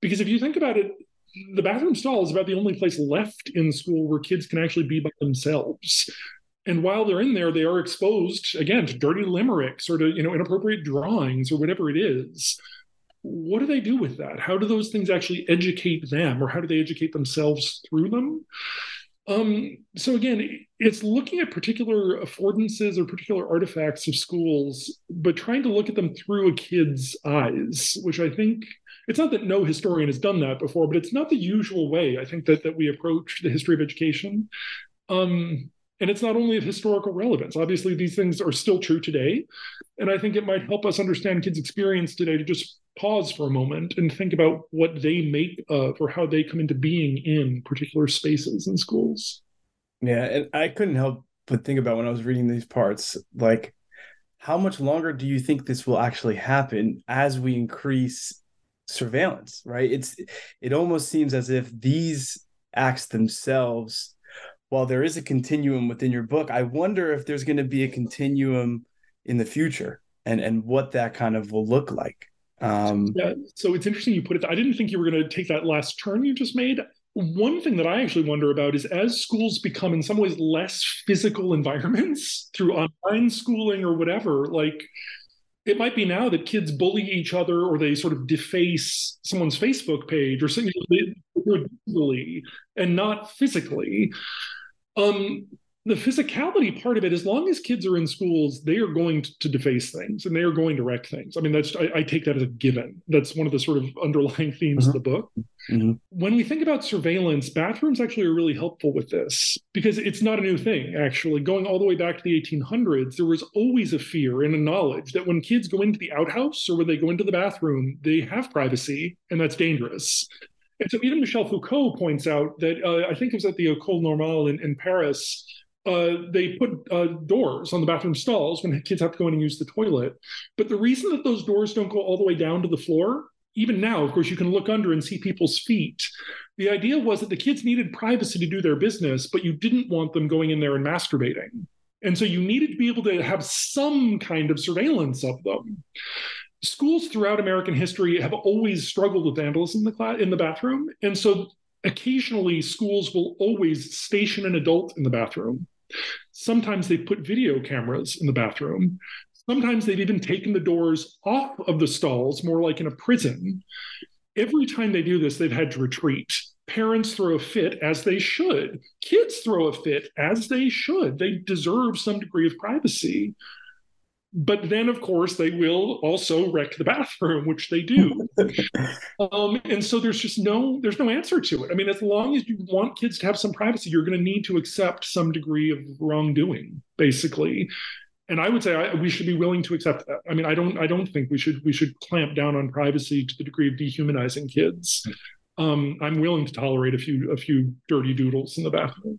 Because if you think about it, the bathroom stall is about the only place left in school where kids can actually be by themselves. And while they're in there, they are exposed again to dirty limericks or to you know inappropriate drawings or whatever it is what do they do with that? How do those things actually educate them, or how do they educate themselves through them? Um, so again, it's looking at particular affordances or particular artifacts of schools, but trying to look at them through a kid's eyes, which I think it's not that no historian has done that before, but it's not the usual way I think that that we approach the history of education. Um, and it's not only of historical relevance. Obviously, these things are still true today. And I think it might help us understand kids' experience today to just pause for a moment and think about what they make of or how they come into being in particular spaces and schools. Yeah. And I couldn't help but think about when I was reading these parts, like, how much longer do you think this will actually happen as we increase surveillance right it's it almost seems as if these acts themselves while there is a continuum within your book, I wonder if there's going to be a continuum in the future and and what that kind of will look like. Um, yeah, so it's interesting you put it. I didn't think you were going to take that last turn you just made. One thing that I actually wonder about is as schools become, in some ways, less physical environments through online schooling or whatever, like it might be now that kids bully each other or they sort of deface someone's Facebook page or something digitally and not physically. Um, the physicality part of it, as long as kids are in schools, they are going to, deface things and they are going to wreck things. I mean, that's I, I, take that as a given. That's one of the sort of underlying themes mm-hmm. of the book. Mm-hmm. When we think about surveillance, bathrooms actually are really helpful with this because it's not a new thing. Actually, going all the way back to the 1800s, there was always a fear and a knowledge that when kids go into the outhouse or when they go into the bathroom, they have privacy and that's dangerous. And so even Michel Foucault points out that uh, I think it was at the École Normale in, in Paris, uh, they put uh, doors on the bathroom stalls when kids have to go in and use the toilet. But the reason that those doors don't go all the way down to the floor, even now, of course, you can look under and see people's feet. The idea was that the kids needed privacy to do their business, but you didn't want them going in there and masturbating. And so you needed to be able to have some kind of surveillance of them schools throughout American history have always struggled with vandalism in the in the bathroom, and so occasionally schools will always station an adult in the bathroom. Sometimes they put video cameras in the bathroom. Sometimes they've even taken the doors off of the stalls, more like in a prison. Every time they do this, they've had to retreat. Parents throw a fit as they should. Kids throw a fit as they should. They deserve some degree of privacy but then of course they will also wreck the bathroom which they do. Um, and so there's just no there's no answer to it. I mean as long as you want kids to have some privacy you're going to need to accept some degree of wrongdoing basically. And i would say I, we should be willing to accept that i mean i don't i don't think we should we should clamp down on privacy to the degree of dehumanizing kids. Um, i'm willing to tolerate a few a few dirty doodles in the bathroom.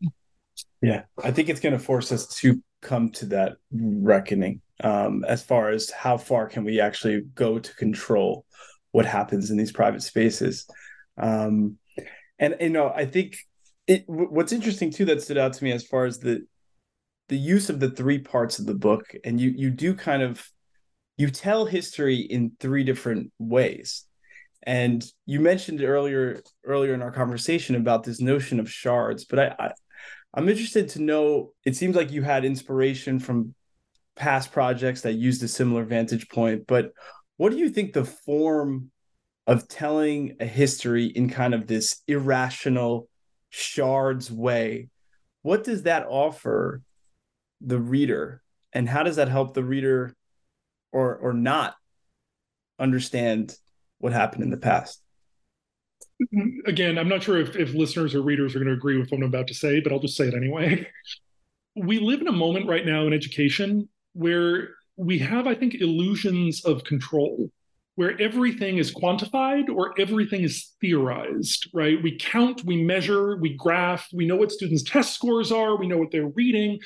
Yeah i think it's going to force us to come to that reckoning um, as far as how far can we actually go to control what happens in these private spaces. Um, and you know, I think it, what's interesting too that stood out to me as far as the the use of the three parts of the book, and you you do kind of you tell history in three different ways. And you mentioned earlier earlier in our conversation about this notion of shards, but I, I I'm interested to know. It seems like you had inspiration from past projects that used a similar vantage point, but what do you think the form of telling a history in kind of this irrational shards way? What does that offer the reader, and how does that help the reader, or or not understand what happened in the past? Again, I'm not sure if, if listeners or readers are going to agree with what I'm about to say, but I'll just say it anyway. we live in a moment right now in education where we have, I think, illusions of control, where everything is quantified or everything is theorized, right? We count, we measure, we graph, we know what students' test scores are, we know what they're reading.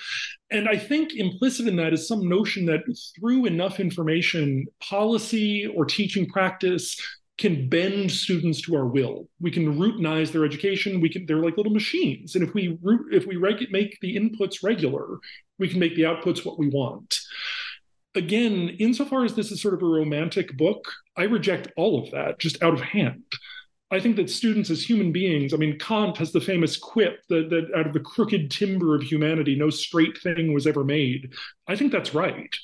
And I think implicit in that is some notion that through enough information, policy or teaching practice can bend students to our will. We can routinize their education. We can they're like little machines, and if we root, if we reg- make the inputs regular, we can make the outputs what we want. Again, insofar as this is sort of a romantic book, I reject all of that just out of hand. I think that students as human beings, I mean, Kant has the famous quip that, that out of the crooked timber of humanity, no straight thing was ever made. I think that's right.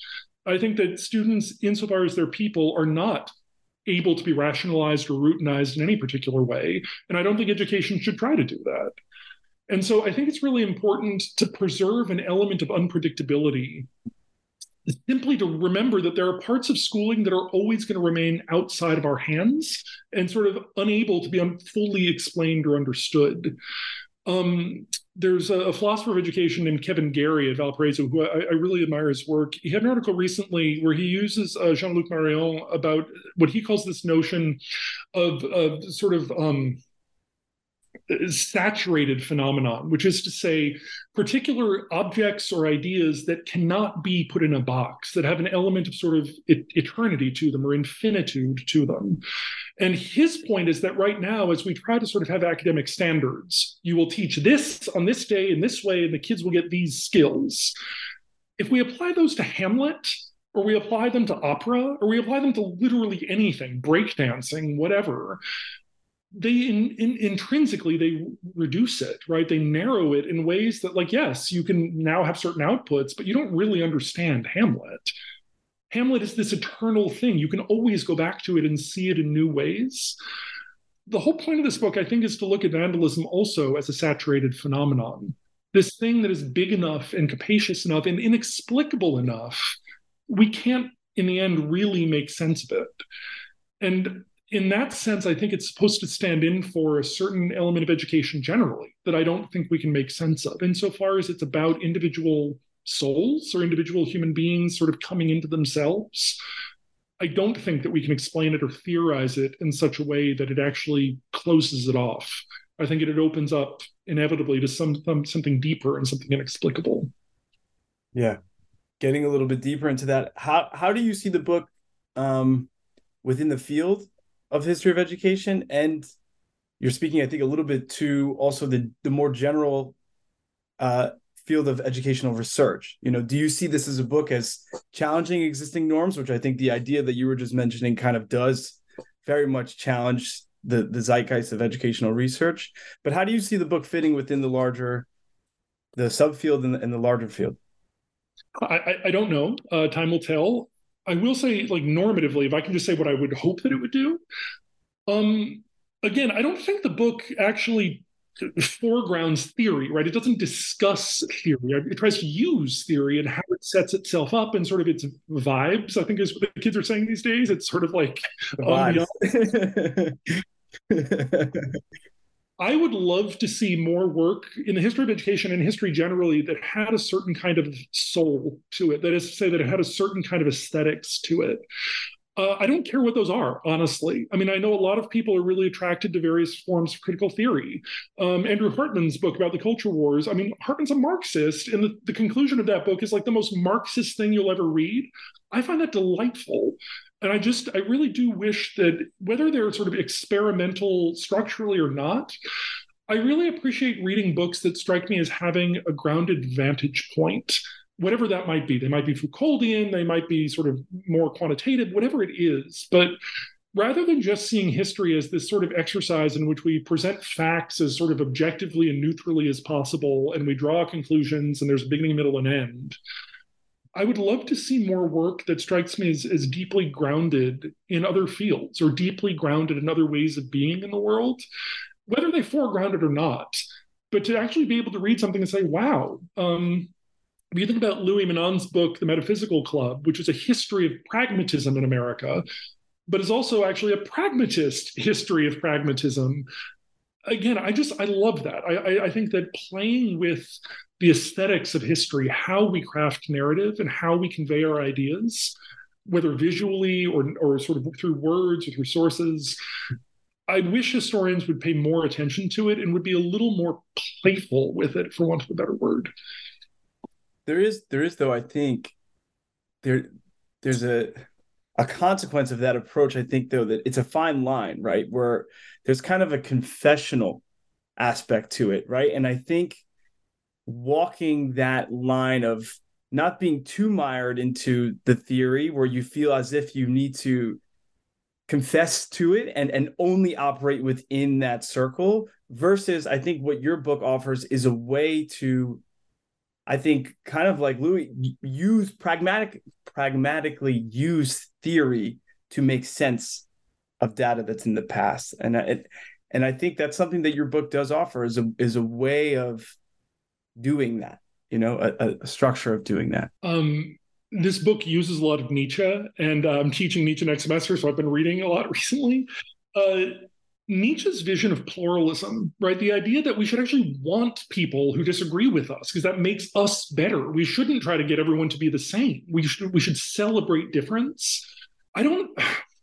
I think that students, insofar as they're people, are not able to be rationalized or routinized in any particular way. And I don't think education should try to do that. And so I think it's really important to preserve an element of unpredictability simply to remember that there are parts of schooling that are always going to remain outside of our hands and sort of unable to be fully explained or understood. Um, there's a, a, philosopher of education named Kevin Gary at Valparaiso, who I, I, really admire his work. He had an article recently where he uses uh, Jean Luc Marion about what he calls this notion of, of sort of um, saturated phenomenon, which is to say, particular objects or ideas that cannot be put in a box, that have an element of sort of eternity to them or infinitude to them. And his point is that right now, as we try to sort of have academic standards, you will teach this on this day in this way, and the kids will get these skills. If we apply those to Hamlet, or we apply them to opera, or we apply them to literally anything, breakdancing, whatever, they in, in, intrinsically they reduce it right? They narrow it in ways that like yes you can now have certain outputs but you don't really understand hamlet. Hamlet is this eternal thing. You can always go back to it and see it in new ways. The whole point of this book i think is to look at vandalism also as a saturated phenomenon. This thing that is big enough and capacious enough and inexplicable enough we can't in the end really make sense of it. And in that sense, I think it's supposed to stand in for a certain element of education generally that I don't think we can make sense of, insofar as it's about individual souls or individual human beings sort of coming into themselves. I don't think that we can explain it or theorize it in such a way that it actually closes it off. I think it, opens up inevitably to some, some something deeper and something inexplicable. Yeah, getting a little bit deeper into that. How how do you see the book um, within the field of history of education and you're speaking i think a little bit to also the the more general uh, field of educational research you know do you see this as a book as challenging existing norms which i think the idea that you were just mentioning kind of does very much challenge the the zeitgeist of educational research but how do you see the book fitting within the larger the subfield and the, and the larger field I, I don't know. Uh, time will tell. I will say, like normatively, if I can just say what I would hope that it would do. Um, again, I don't think the book actually foregrounds theory, right? It doesn't discuss theory. It tries to use theory and how it sets itself up and sort of its vibes. I think is what the kids are saying these days. It's sort of like I would love to see more work in the history of education and history generally that had a certain kind of soul to it. That is to say, that it had a certain kind of aesthetics to it. Uh, I don't care what those are, honestly. I mean, I know a lot of people are really attracted to various forms of critical theory. Um, Andrew Hartman's book about the culture wars, I mean, Hartman's a Marxist, and the, the conclusion of that book is like the most Marxist thing you'll ever read. I find that delightful and I just, I really do wish that whether they're sort of experimental structurally or not, I really appreciate reading books that strike me as having a grounded vantage point, whatever that might be. They might be Foucauldian, they might be sort of more quantitative, whatever it is. But rather than just seeing history as this sort of exercise in which we present facts as sort of objectively and neutrally as possible, and we draw conclusions, and there's a beginning, middle, and end. I would love to see more work that strikes me as, as deeply grounded in other fields or deeply grounded in other ways of being in the world, whether they foreground it or not. But to actually be able to read something and say, wow, um, if you think about Louis Menand's book, The Metaphysical Club, which is a history of pragmatism in America, but is also actually a pragmatist history of pragmatism. Again, I just I love that. I, I, I think that playing with the aesthetics of history, how we craft narrative and how we convey our ideas, whether visually or, or sort of through words or through sources. I wish historians would pay more attention to it and would be a little more playful with it, for want of a better word. There is, there is though. I think there, there's a a consequence of that approach. I think though that it's a fine line, right? Where there's kind of a confessional aspect to it, right? And I think walking that line of not being too mired into the theory where you feel as if you need to confess to it and and only operate within that circle versus i think what your book offers is a way to i think kind of like louis use pragmatic pragmatically use theory to make sense of data that's in the past and it and I think that's something that your book does offer is a is a way of doing that. You know, a, a structure of doing that. Um, this book uses a lot of Nietzsche, and I'm teaching Nietzsche next semester, so I've been reading a lot recently. Uh, Nietzsche's vision of pluralism, right? The idea that we should actually want people who disagree with us because that makes us better. We shouldn't try to get everyone to be the same. We should we should celebrate difference. I don't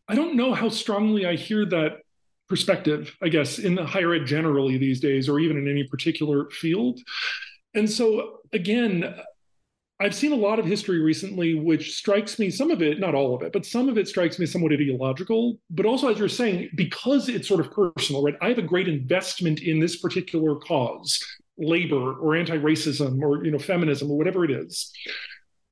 I don't know how strongly I hear that perspective, I guess, in the higher ed generally these days, or even in any particular field. And so again, I've seen a lot of history recently, which strikes me, some of it, not all of it, but some of it strikes me somewhat ideological. But also, as you're saying, because it's sort of personal, right? I have a great investment in this particular cause, labor or anti-racism or you know, feminism or whatever it is.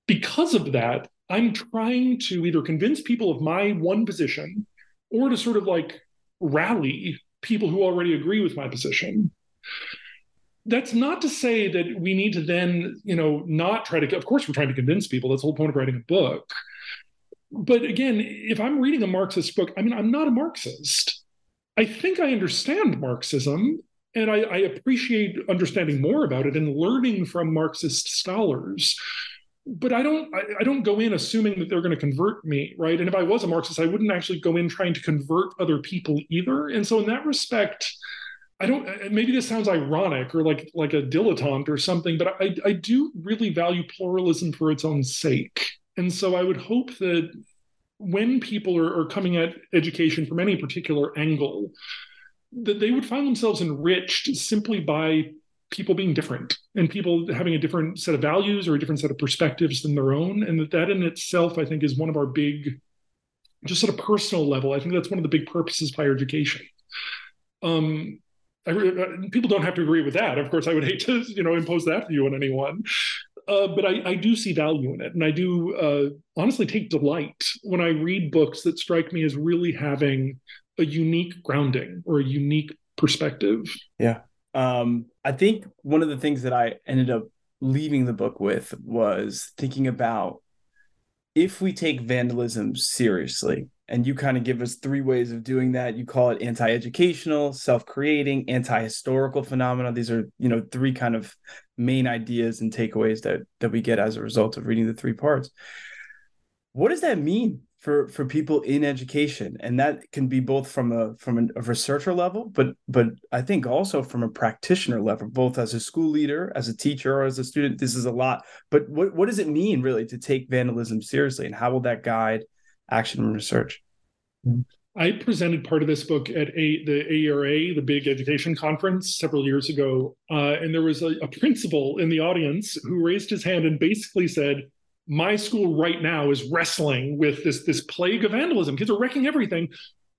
Because of that, I'm trying to either convince people of my one position or to sort of like rally people who already agree with my position that's not to say that we need to then, you know, not try to, of course, we're trying to convince people. That's the whole point of writing a book. But again, if I'm reading a Marxist book, I mean, I'm not a Marxist. I think I understand Marxism and I, I appreciate understanding more about it and learning from Marxist scholars but I don't I, I, don't go in assuming that they're going to convert me, right? And if I was a Marxist, I wouldn't actually go in trying to convert other people either. And so in that respect, I don't. Maybe this sounds ironic or like like a dilettante or something, but I I do really value pluralism for its own sake, and so I would hope that when people are, are coming at education from any particular angle, that they would find themselves enriched simply by people being different and people having a different set of values or a different set of perspectives than their own, and that that in itself, I think, is one of our big, just at a personal level, I think that's one of the big purposes of higher education. Um, Uh, people don't have to agree with that. Of course, I would hate to you know impose that view on anyone. Uh, but I, I, do see value in it, and I do uh, honestly take delight when I read books that strike me as really having a unique grounding or a unique perspective. Yeah, um, I think one of the things that I ended up leaving the book with was thinking about if we take vandalism seriously and you kind of give us three ways of doing that. You call it anti-educational self-creating anti-historical phenomena. These are you know three kind of main ideas and takeaways that that we get as a result of reading the three parts. What does that mean for for people in education? And that can be both from a from a researcher level but but i think also from a practitioner level both as a school leader as a teacher or as a student. This is a lot. But what, what does it mean really to take vandalism seriously and how will that guide action and research. I presented part of this book at a, the AERA, the big education conference, several years ago. Uh, and there was a, a principal in the audience who raised his hand and basically said, My school right now is wrestling with this, this plague of vandalism. Kids are wrecking everything.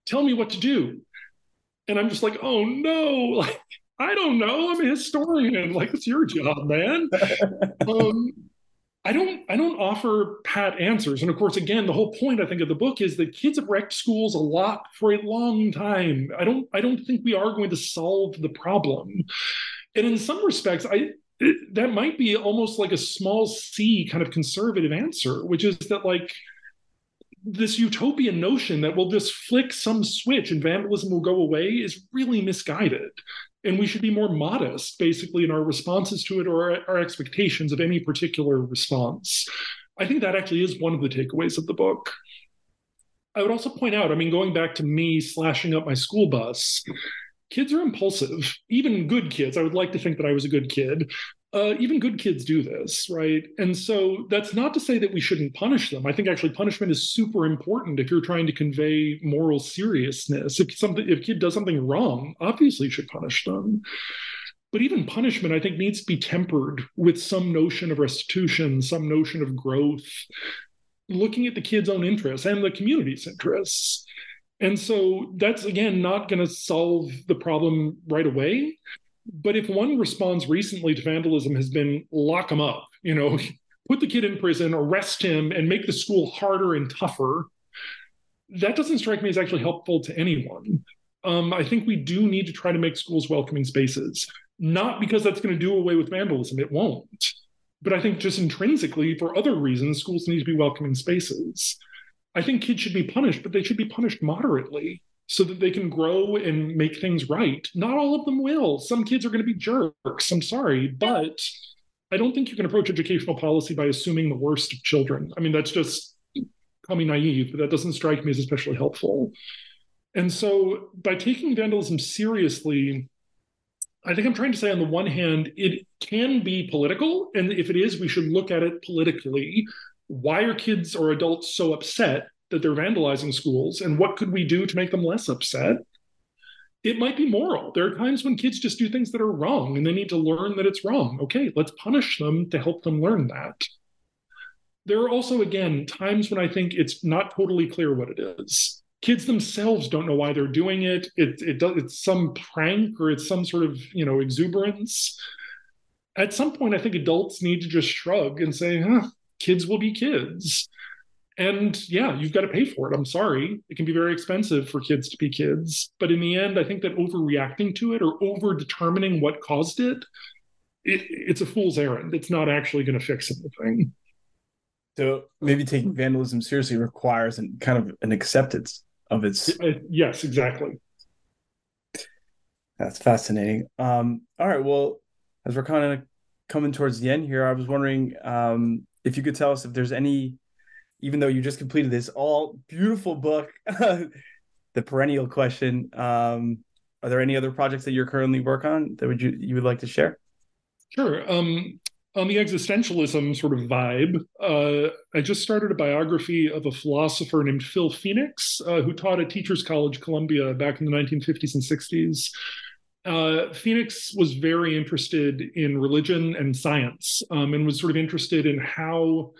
Tell me what to do. And I'm just like, Oh no. Like, I don't know. I'm a historian. Like, it's your job, man. um, I don't I don't offer pat answers. And of course, again, the whole point I think of the book is that kids have wrecked schools a lot for a long time. I don't I don't think we are going to solve the problem. And in some respects, I that might be almost like a small c kind of conservative answer, which is that like this utopian notion that we'll just flick some switch and vandalism will go away is really misguided and we should be more modest basically in our responses to it or our expectations of any particular response. I think that actually is one of the takeaways of the book. I would also point out i mean going back to me slashing up my school bus kids are impulsive even good kids. I would like to think that i was a good kid uh, even good kids do this, right? And so that's not to say that we shouldn't punish them. I think actually punishment is super important if you're trying to convey moral seriousness. If something, if a kid does something wrong, obviously you should punish them. But even punishment, I think, needs to be tempered with some notion of restitution, some notion of growth, looking at the kid's own interests and the community's interests. And so that's again not going to solve the problem right away but if one responds recently to vandalism has been lock him up, you know, put the kid in prison, arrest him, and make the school harder and tougher, that doesn't strike me as actually helpful to anyone. Um, I think we do need to try to make schools welcoming spaces, not because that's going to do away with vandalism, it won't. But I think just intrinsically, for other reasons, schools need to be welcoming spaces. I think kids should be punished, but they should be punished moderately so that they can grow and make things right. Not all of them will. Some kids are going to be jerks. I'm sorry, but I don't think you can approach educational policy by assuming the worst of children. I mean, that's just call me naive, but that doesn't strike me as especially helpful. And so by taking vandalism seriously, I think I'm trying to say on the one hand, it can be political. And if it is, we should look at it politically. Why are kids or adults so upset that they're vandalizing schools? And what could we do to make them less upset? It might be moral. There are times when kids just do things that are wrong and they need to learn that it's wrong. Okay, let's punish them to help them learn that. There are also, again, times when I think it's not totally clear what it is kids themselves don't know why they're doing it. It it does it's some prank or it's some sort of you know exuberance. At some point, I think adults need to just shrug and say, huh, kids will be kids. And yeah, you've got to pay for it. I'm sorry. It can be very expensive for kids to be kids. But in the end, I think that overreacting to it or over determining what caused it, it it's a fool's errand. It's not actually going to fix anything. So maybe taking vandalism seriously requires an, kind of an acceptance of its. Uh, yes, exactly. That's fascinating. Um, all right. Well, as we're kind of coming towards the end here, I was wondering um, if you could tell us if there's any, even though you just completed this all beautiful book, the perennial question. Um, are there any other projects that you're currently work on that would you you would like to share? Sure. Um, on the existentialism sort of vibe, uh, I just started a biography of a philosopher named Phil Phenix, uh, who taught at Teachers College Columbia back in the 1950s and 60s. Uh, Phenix was very interested in religion and science um, and was sort of interested in how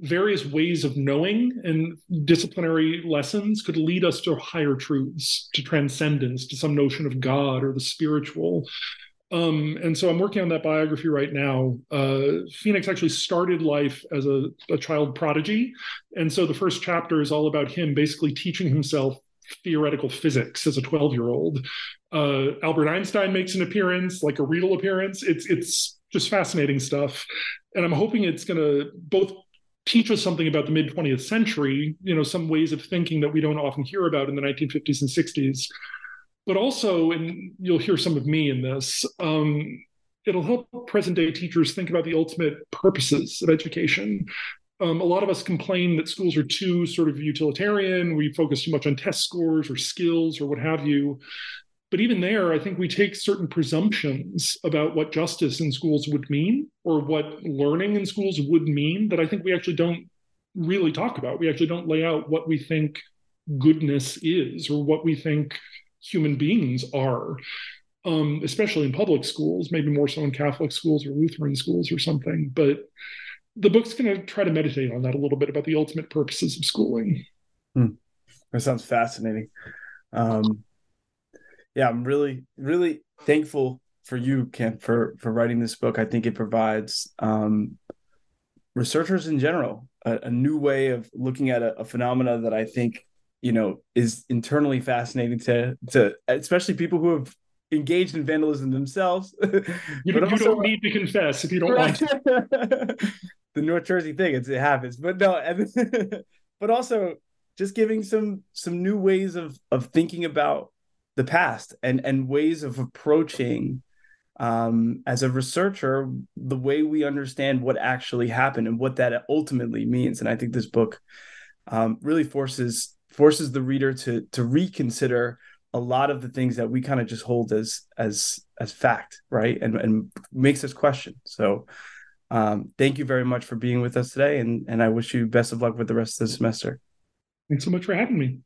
various ways of knowing and disciplinary lessons could lead us to higher truths, to transcendence, to some notion of God or the spiritual. Um, and so I'm working on that biography right now. Uh, Phenix actually started life as a, a child prodigy. And so the first chapter is all about him basically teaching himself theoretical physics as a 12 year old. Uh, Albert Einstein makes an appearance, like a real appearance. It's it's just fascinating stuff, and I'm hoping it's going to both teach us something about the mid 20th century. You know, some ways of thinking that we don't often hear about in the 1950s and 60s, but also, and you'll hear some of me in this, um, it'll help present day teachers think about the ultimate purposes of education. Um, a lot of us complain that schools are too sort of utilitarian. We focus too much on test scores or skills or what have you. But even there, I think we take certain presumptions about what justice in schools would mean or what learning in schools would mean that I think we actually don't really talk about. We actually don't lay out what we think goodness is or what we think human beings are, um, especially in public schools, maybe more so in Catholic schools or Lutheran schools or something. But the book's going to try to meditate on that a little bit about the ultimate purposes of schooling. Hmm. That sounds fascinating. Um, yeah, I'm really, really thankful for you, Kent, for for writing this book. I think it provides um, researchers in general a, a, new way of looking at a, a phenomena that I think you know is internally fascinating to to especially people who have engaged in vandalism themselves. you, you also, don't need to confess if you don't want to. the North Jersey thing, it's, it happens, but no, but also just giving some some new ways of of thinking about the past and and ways of approaching um, as a researcher the way we understand what actually happened and what that ultimately means. And I think this book um, really forces forces the reader to to reconsider a lot of the things that we kind of just hold as as as fact right? And and makes us question. So um, thank you very much for being with us today. And and i wish you best of luck with the rest of the semester. Thanks so much for having me